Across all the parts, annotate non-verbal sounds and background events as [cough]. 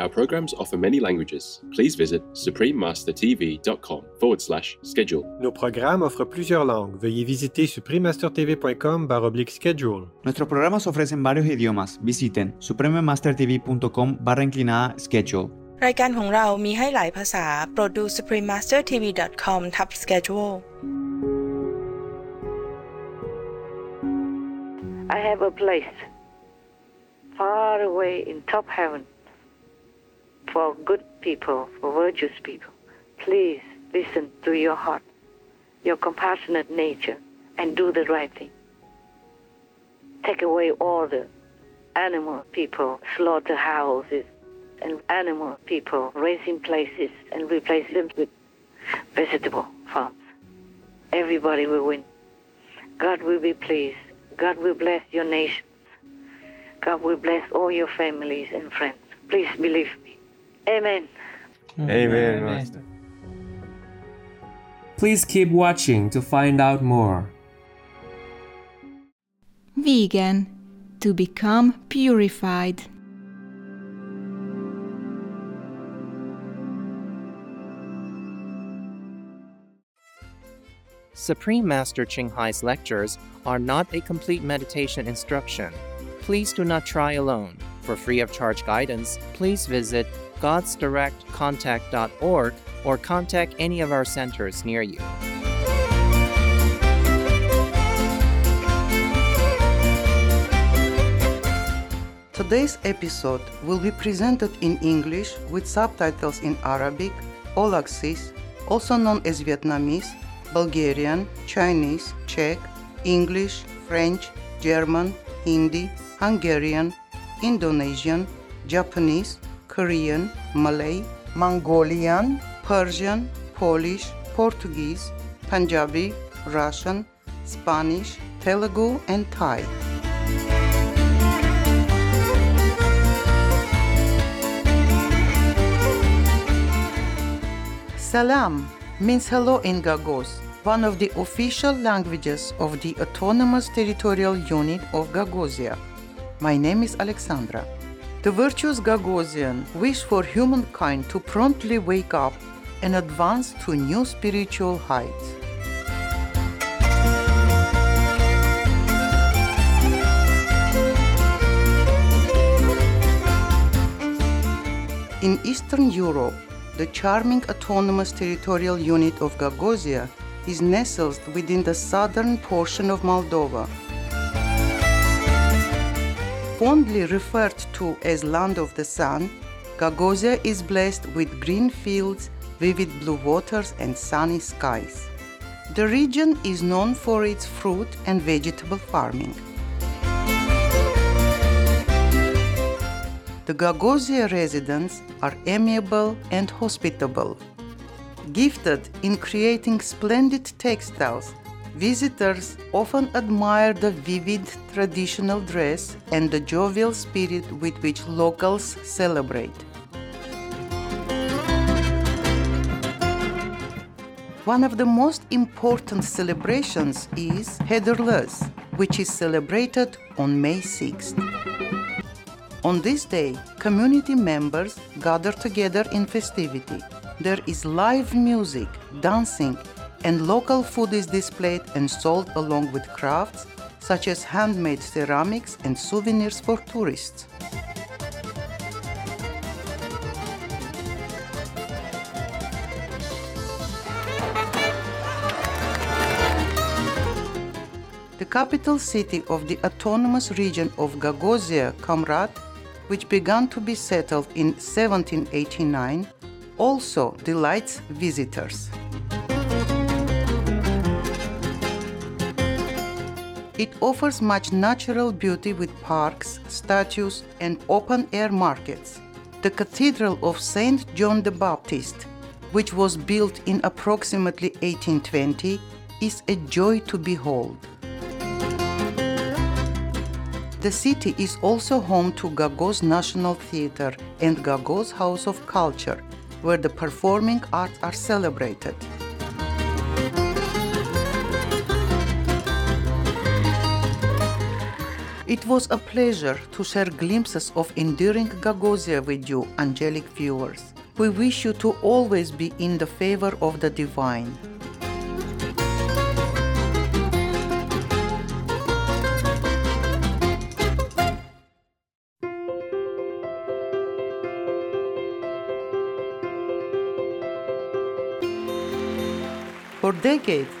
Our programs offer many languages. Please visit suprememastertv.com forward slash schedule. Nos programas offrent plusieurs langues. Veuillez visiter suprememastertv.com baroblique schedule. Nuestros programas ofrecen varios idiomas. Visiten suprememastertv.com barra inclinada schedule. รายการของเรามีให้หลายภาษา โปรดดู suprememastertv.com ทับ schedule I have a place far away in top heaven for good people, for virtuous people. Please listen to your heart, your compassionate nature, and do the right thing. Take away all the animal people, slaughterhouses, and animal people, raising places, and replace them with vegetable farms. Everybody will win. God will be pleased. God will bless your nations. God will bless all your families and friends. Please believe me. Amen. Amen, Master. Please keep watching to find out more. Vegan to become purified. Supreme Master Ching Hai's lectures are not a complete meditation instruction. Please do not try alone. For free of charge guidance, please visit godsdirectcontact.org or contact any of our centers near you. Today's episode will be presented in English with subtitles in Arabic, Aulacese, also known as Vietnamese, Bulgarian, Chinese, Czech, English, French, German, Hindi, Hungarian, Indonesian, Japanese, Korean, Malay, Mongolian, Persian, Polish, Portuguese, Punjabi, Russian, Spanish, Telugu, and Thai. Salam means hello in Gagauz, one of the official languages of the Autonomous Territorial Unit of Gagauzia. My name is Alexandra. The virtuous Gagauzia wish for humankind to promptly wake up and advance to new spiritual heights. In Eastern Europe, the charming autonomous territorial unit of Gagauzia is nestled within the southern portion of Moldova. Fondly referred to as Land of the Sun, Gagauzia is blessed with green fields, vivid blue waters, and sunny skies. The region is known for its fruit and vegetable farming. The Gagauzian residents are amiable and hospitable. Gifted in creating splendid textiles, visitors often admire the vivid traditional dress and the jovial spirit with which locals celebrate. One of the most important celebrations is Hederlus, which is celebrated on May 6th. On this day, community members gather together in festivity. There is live music, dancing, and local food is displayed and sold along with crafts such as handmade ceramics and souvenirs for tourists. The capital city of the autonomous region of Gagauzia, Comrat, which began to be settled in 1789, also delights visitors. It offers much natural beauty with parks, statues, and open air markets. The Cathedral of St. John the Baptist, which was built in approximately 1820, is a joy to behold. The city is also home to Gagauz National Theatre and Gagauz House of Culture, where the performing arts are celebrated. It was a pleasure to share glimpses of enduring Gagauzia with you, angelic viewers. We wish you to always be in the favor of the divine. For decades,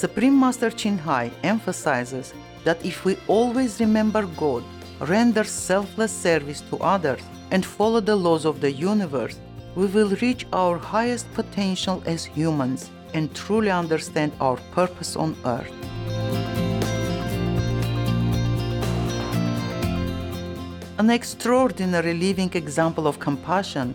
Supreme Master Ching Hai emphasizes that if we always remember God, render selfless service to others, and follow the laws of the universe, we will reach our highest potential as humans and truly understand our purpose on earth. An extraordinary living example of compassion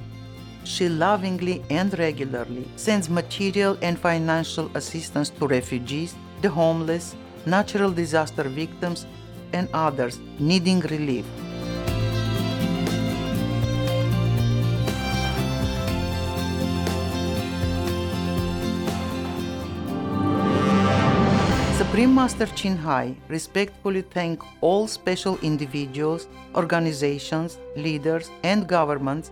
she lovingly and regularly sends material and financial assistance to refugees, the homeless, natural disaster victims, and others needing relief. Supreme Master Ching Hai respectfully thank all special individuals, organizations, leaders, and governments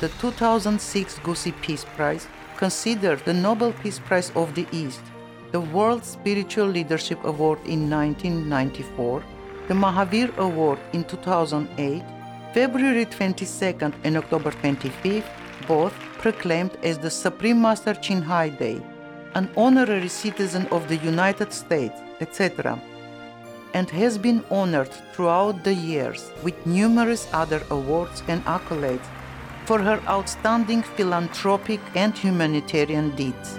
the 2006 Gusi Peace Prize, considered the Nobel Peace Prize of the East, the World Spiritual Leadership Award in 1994, the Mahavir Award in 2008, February 22nd and October 25th, both proclaimed as the Supreme Master Ching Hai Day, an honorary citizen of the United States, etc., and has been honored throughout the years with numerous other awards and accolades for her outstanding philanthropic and humanitarian deeds.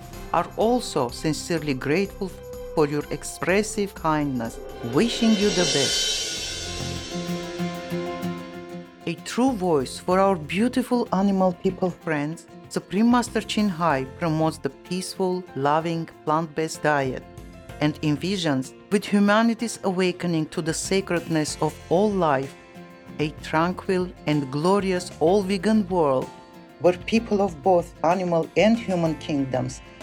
are also sincerely grateful for your expressive kindness, wishing you the best. A true voice for our beautiful animal people friends, Supreme Master Ching Hai promotes the peaceful, loving, plant based diet and envisions, with humanity's awakening to the sacredness of all life, a tranquil and glorious all vegan world where people of both animal and human kingdoms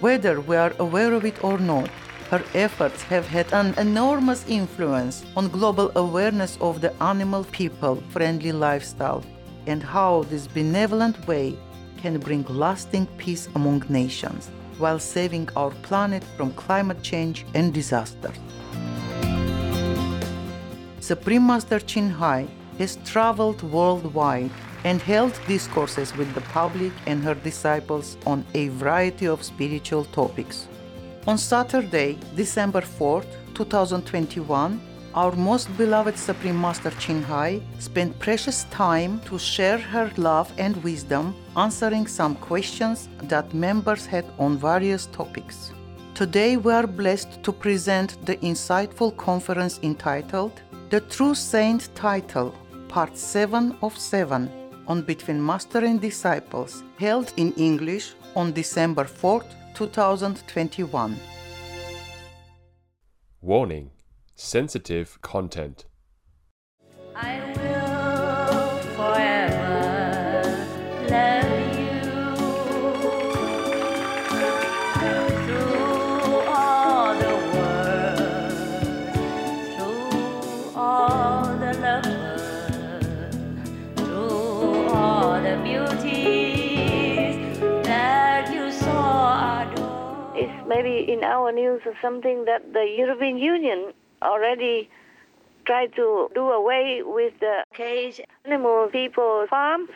Whether we are aware of it or not, her efforts have had an enormous influence on global awareness of the animal people friendly lifestyle and how this benevolent way can bring lasting peace among nations while saving our planet from climate change and disasters. Supreme Master Ching Hai has traveled worldwide and held discourses with the public and her disciples on a variety of spiritual topics. On Saturday, December 4th, 2021, our most beloved Supreme Master Ching Hai spent precious time to share her love and wisdom, answering some questions that members had on various topics. Today, we are blessed to present the insightful conference entitled The True Saint Title, Part 7 of 7 on Between Master and Disciples, held in English on December 4th, 2021. Warning Sensitive content. I our news is something that the European Union already tried to do away with the cage animal people farms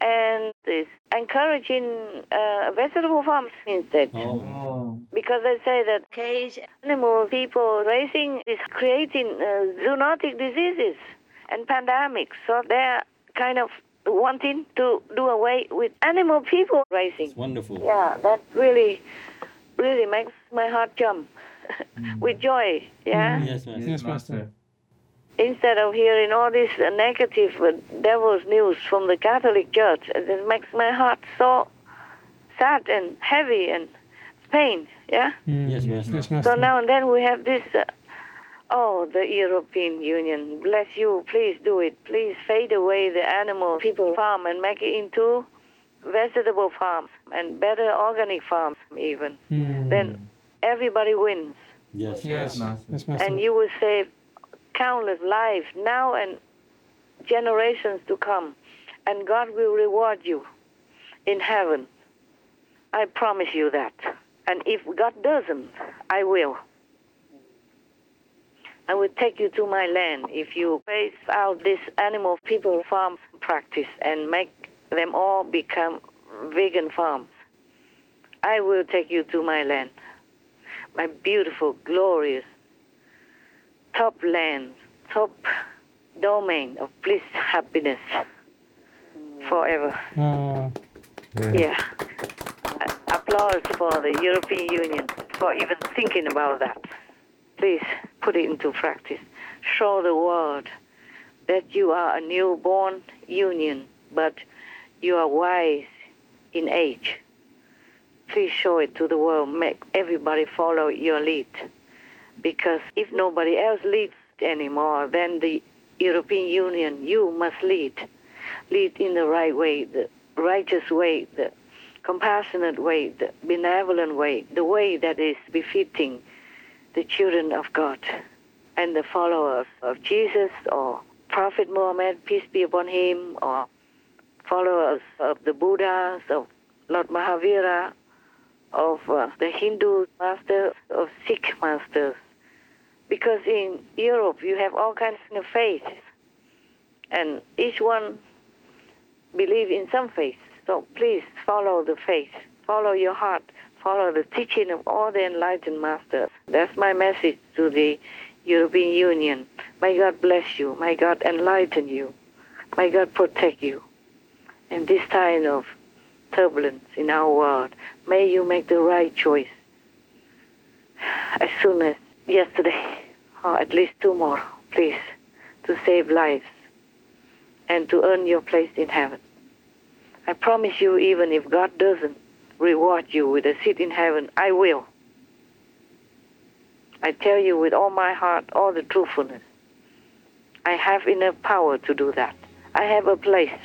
and is encouraging uh, vegetable farms instead. Because they say that cage animal people raising is creating uh, zoonotic diseases and pandemics. So they're kind of wanting to do away with animal people raising. Wonderful. Yeah, that really, really makes my heart jump [laughs] with joy. Yeah. Yes, Master. Yes, Master. Instead of hearing all this uh, negative uh, devil's news from the Catholic Church, it makes my heart so sad and heavy and pain. Yeah. Yes, Master. Yes, Master. So now and then we have this. Uh, oh, the European Union, bless you. Please do it. Please fade away the animal people farm and make it into vegetable farms and better organic farms even. Mm. Then everybody wins, Yes, Yes, yes, Master. and you will save countless lives now and generations to come, and God will reward you in heaven. I promise you that. And if God doesn't, I will. I will take you to my land if you phase out this animal people farm practice and make them all become vegan farms. I will take you to my land, my beautiful, glorious, top land, top domain of bliss, happiness, forever. Oh, Yeah. A- Applause for the European Union for even thinking about that. Please put it into practice. Show the world that you are a newborn union, but you are wise in age. Please show it to the world. Make everybody follow your lead. Because if nobody else leads anymore, then the European Union, you must lead. Lead in the right way, the righteous way, the compassionate way, the benevolent way, the way that is befitting the children of God and the followers of Jesus or Prophet Muhammad, peace be upon him, or followers of the Buddhas, of Lord Mahavira, of uh, the Hindu masters, of Sikh masters. Because in Europe you have all kinds of faiths, and each one believes in some faith. So please follow the faith, follow your heart, follow the teaching of all the enlightened masters. That's my message to the European Union. May God bless you. May God enlighten you. May God protect you. In this time of turbulence in our world, may you make the right choice as soon as yesterday, [laughs] or at least tomorrow, please, to save lives and to earn your place in heaven. I promise you, even if God doesn't reward you with a seat in heaven, I will. I tell you with all my heart, all the truthfulness. I have enough power to do that. I have a place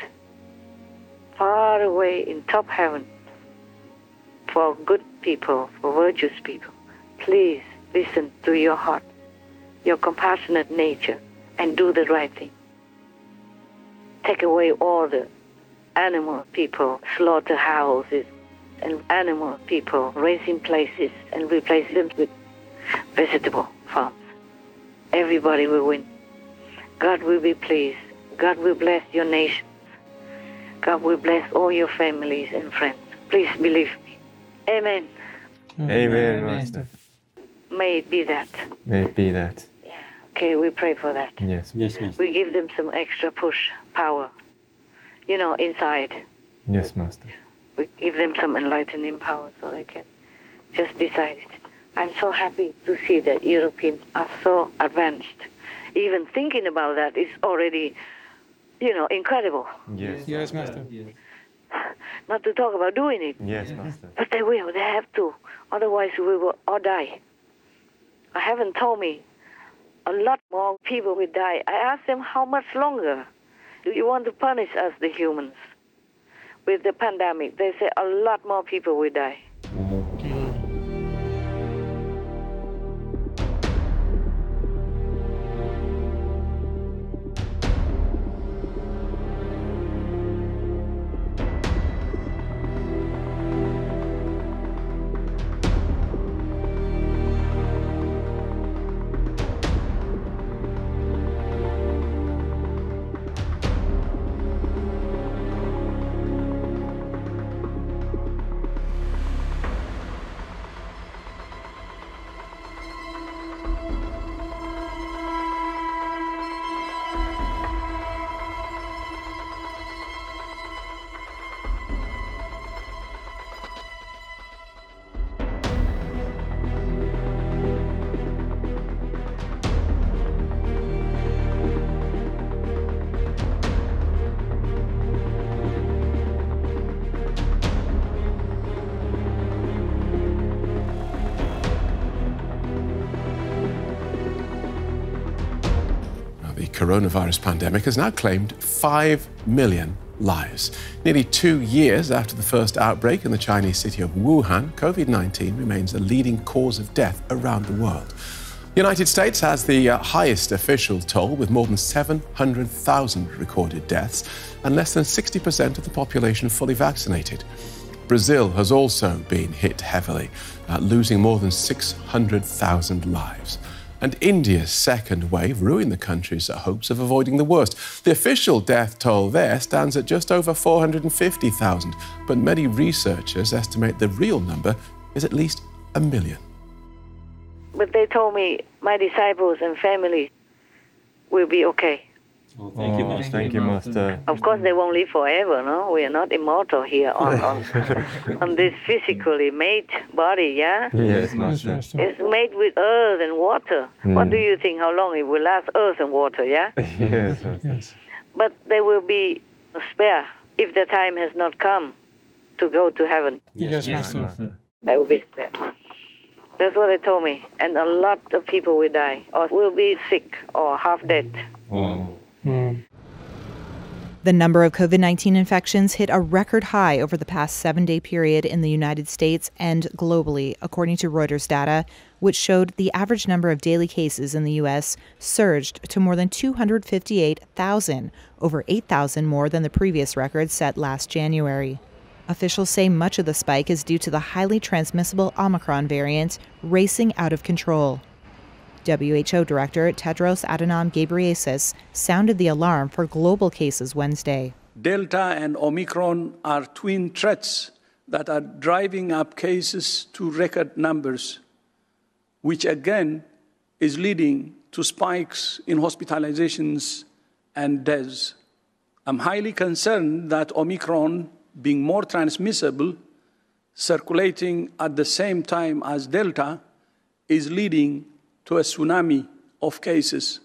far away in top heaven for good people, for virtuous people. Please listen to your heart, your compassionate nature, and do the right thing. Take away all the animal people, slaughterhouses, and animal people, raising places, and replace them with vegetable farms. Everybody will win. God will be pleased. God will bless your nation. God will bless all your families and friends. Please believe me. Amen. Amen, Master. May it be that. May it be that. Yeah. Okay, we pray for that. Yes. Yes, Master. We give them some extra push, power, you know, inside. Yes, Master. We give them some enlightening power so they can just decide it. I'm so happy to see that Europeans are so advanced. Even thinking about that is already, you know, incredible. Yes. Yes, Master. Not to talk about doing it. Yes, Master. But they will. They have to. Otherwise, we will all die. I haven't told me. A lot more people will die. I asked them how much longer do you want to punish us, the humans, with the pandemic? They say a lot more people will die. The coronavirus pandemic has now claimed 5 million lives. Nearly two years after the first outbreak in the Chinese city of Wuhan, COVID 19 remains the leading cause of death around the world. The United States has the uh, highest official toll, with more than 700,000 recorded deaths and less than 60% of the population fully vaccinated. Brazil has also been hit heavily, uh, losing more than 600,000 lives. And India's second wave ruined the country's hopes of avoiding the worst. The official death toll there stands at just over 450,000, but many researchers estimate the real number is at least a million. But they told me my disciples and family will be okay. Oh, thank you, Master. Thank you, Master. Of course, they won't live forever, no? We are not immortal here on, on, [laughs] on this physically made body, yeah? Yes, Master. It's made with earth and water. What Mm. do you think how long it will last, earth and water, yeah? [laughs] Yes, yes. But they will be spare if the time has not come to go to heaven. Yes, Master. They will be spared. That's what they told me. And a lot of people will die, or will be sick, or half dead. The number of COVID 19 infections hit a record high over the past seven day period in the United States and globally, according to Reuters data, which showed the average number of daily cases in the U.S. surged to more than 258,000, over 8,000 more than the previous record set last January. Officials say much of the spike is due to the highly transmissible Omicron variant racing out of control. WHO Director Tedros Adhanom Ghebreyesus sounded the alarm for global cases Wednesday. Delta and Omicron are twin threats that are driving up cases to record numbers, which again is leading to spikes in hospitalizations and deaths. I'm highly concerned that Omicron, being more transmissible, circulating at the same time as Delta, is leading to a tsunami of cases.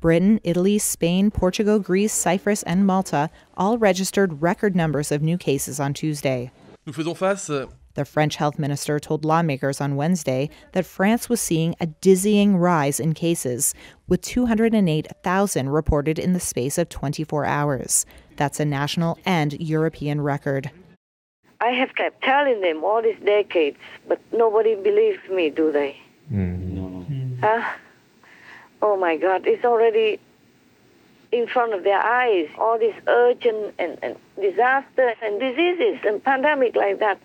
Britain, Italy, Spain, Portugal, Greece, Cyprus, and Malta all registered record numbers of new cases on Tuesday. Nous faisons face euh, The French health minister told lawmakers on Wednesday that France was seeing a dizzying rise in cases, with 208,000 reported in the space of 24 hours. That's a national and European record. I have kept telling them all these decades, but nobody believes me, do they? Mm-hmm. Huh? Oh my God, it's already in front of their eyes. All this urgent and, and disaster and diseases and pandemic like that.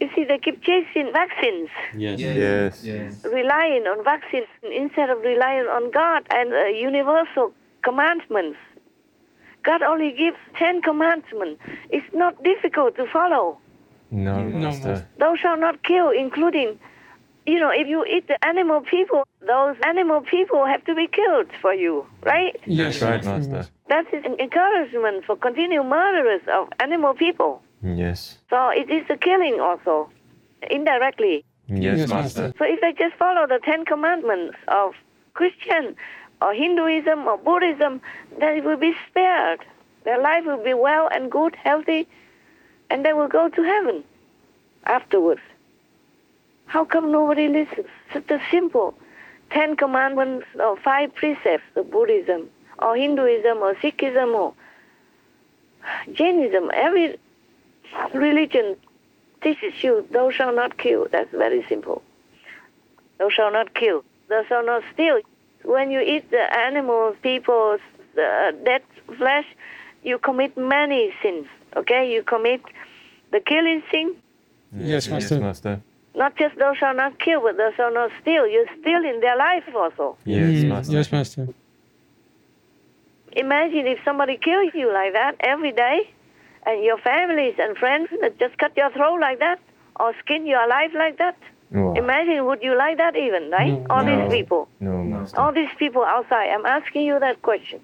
You see, they keep chasing vaccines, Yes. Yes. yes. relying on vaccines instead of relying on God and uh, universal commandments. God only gives ten commandments. It's not difficult to follow. No, Master. Thou shalt not kill, including, you know, if you eat the animal people, those animal people have to be killed for you, right? That's right, Master. That is an encouragement for continued murderers of animal people. Yes. So it is a killing also, indirectly. Yes, Master. So if they just follow the Ten Commandments of Christian or Hinduism or Buddhism, then it will be spared. Their life will be well and good, healthy, and they will go to heaven afterwards. How come nobody listens? Such a simple Ten Commandments or five precepts of Buddhism or Hinduism or Sikhism or Jainism. Every religion teaches you thou shalt not kill. That's very simple. Thou shalt not kill. Thou shalt not steal. When you eat the animals, people's uh, dead flesh, you commit many sins. Okay, you commit the killing sin, Yes, Master. Yes, Master. Not just thou shalt not kill, but thou shalt not steal. You're stealing their life also. Yes, Mm, Master. Yes, Master. Imagine if somebody kills you like that every day, and your families and friends that just cut your throat like that, or skin you alive like that. Wow. Imagine, would you like that even, right? All No. these people, No, Master. all these people outside. I'm asking you that question.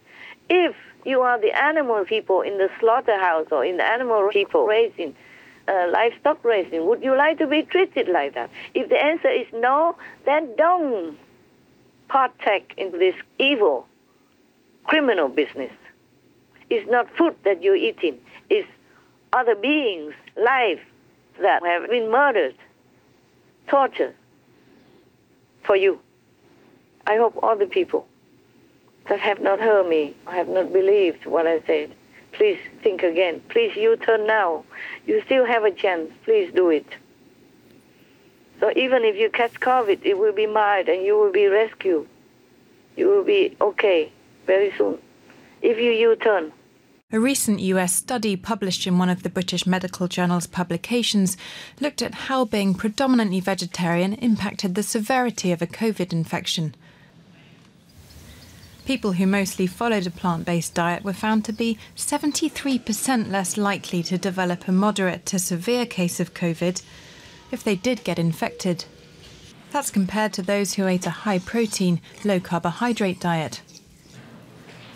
If you are the animal people in the slaughterhouse or in the animal people raising, uh, livestock raising, would you like to be treated like that? If the answer is no, then don't partake in this evil criminal business. It's not food that you're eating. It's other beings' lives that have been murdered, tortured for you. I hope all the people that have not heard me, have not believed what I said, please think again. Please U-turn now. You still have a chance. Please do it. So even if you catch COVID, it will be mild and you will be rescued. You will be okay very soon. If you U-turn. A recent US study published in one of the British medical journal's publications looked at how being predominantly vegetarian impacted the severity of a COVID infection. People who mostly followed a plant based diet were found to be 73% less likely to develop a moderate to severe case of COVID if they did get infected. That's compared to those who ate a high protein, low carbohydrate diet.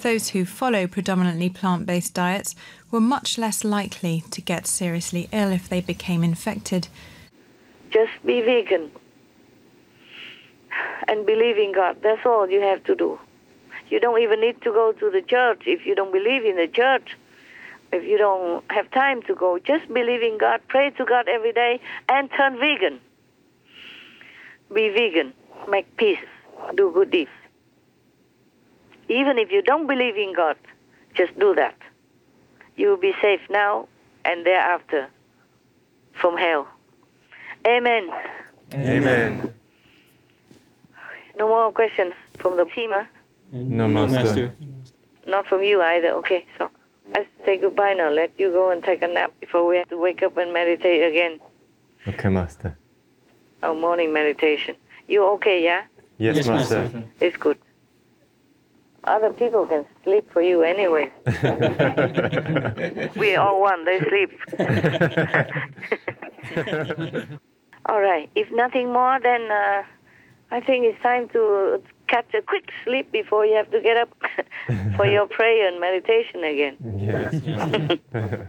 Those who follow predominantly plant based diets were much less likely to get seriously ill if they became infected. Just be vegan and believe in God. That's all you have to do. You don't even need to go to the church if you don't believe in the church. If you don't have time to go, just believe in God, pray to God every day, and turn vegan. Be vegan, make peace, do good deeds. Even if you don't believe in God, just do that. You will be safe now and thereafter from hell. Amen. Amen. No more questions from the team, huh? No, Master. Not from you either. Okay, so I say goodbye now. Let you go and take a nap before we have to wake up and meditate again. Okay, Master. Our morning meditation. You okay, yeah? Yes, Yes, Master. Master. It's good. Other people can sleep for you anyway. [laughs] we all want they sleep. [laughs] [laughs] all right. If nothing more, then uh, I think it's time to catch a quick sleep before you have to get up [laughs] for your prayer and meditation again. Yes. [laughs]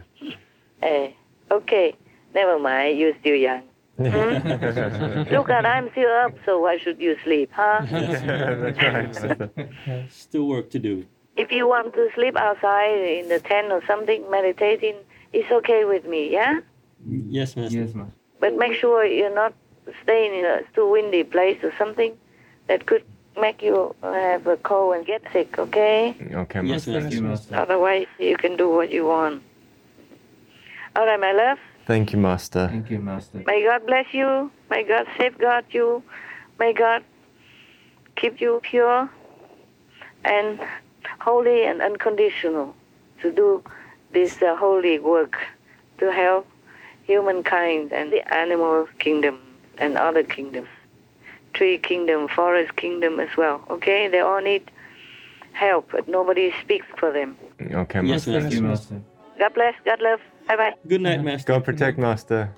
Eh, okay. Never mind. You're still young. Hmm? Look at I'm still up, so why should you sleep, huh? [laughs] That's right, Master. Still work to do. If you want to sleep outside in the tent or something, meditating, it's okay with me, yeah? Yes, Master. Yes, Master. But make sure you're not staying in a too windy place or something that could make you have a cold and get sick, okay? Okay, Yes, Master. Master. Otherwise, you can do what you want. All right, my love. Thank you, Master. Thank you, Master. May God bless you. May God safeguard you. May God keep you pure and holy and unconditional to do this uh, holy work to help humankind and the animal kingdom and other kingdoms, tree kingdom, forest kingdom as well. Okay, they all need help, but nobody speaks for them. Okay, Yes, Master. Master. Master. God bless. God love. Bye bye. Good night, Master. God protect Master.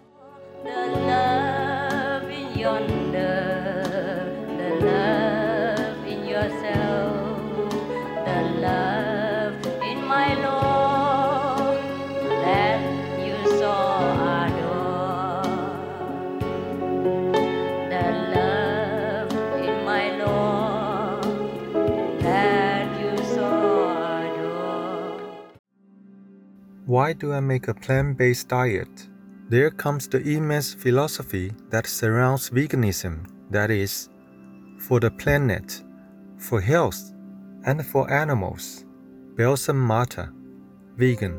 Why do I make a plant based diet? There comes the immense philosophy that surrounds veganism that is, for the planet, for health, and for animals. Belsam Mata, vegan.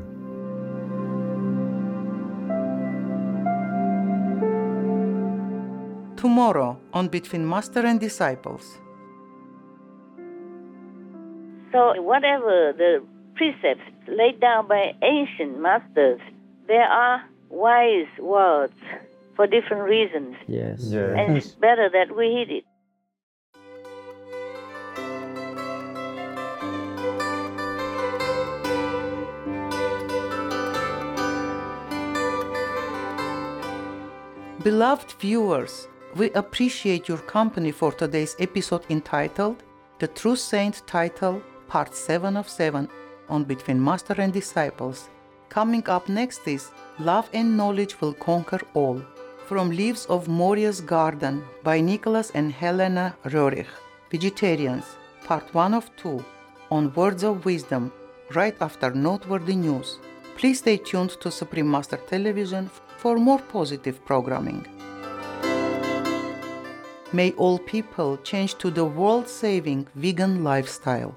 Tomorrow on Between Master and Disciples. So, whatever the precepts laid down by ancient masters, there are wise words for different reasons. Yes. And it's better that we heed it. Beloved viewers, we appreciate your company for today's episode entitled The True Saint Title, Part 7 of 7 on Between Master and Disciples. Coming up next is Love and Knowledge Will Conquer All from Leaves of Morya's Garden by Nicholas and Helena Roerich, Vegetarians, Part 1 of 2 on Words of Wisdom, right after noteworthy news. Please stay tuned to Supreme Master Television for more positive programming. May all people change to the world saving vegan lifestyle.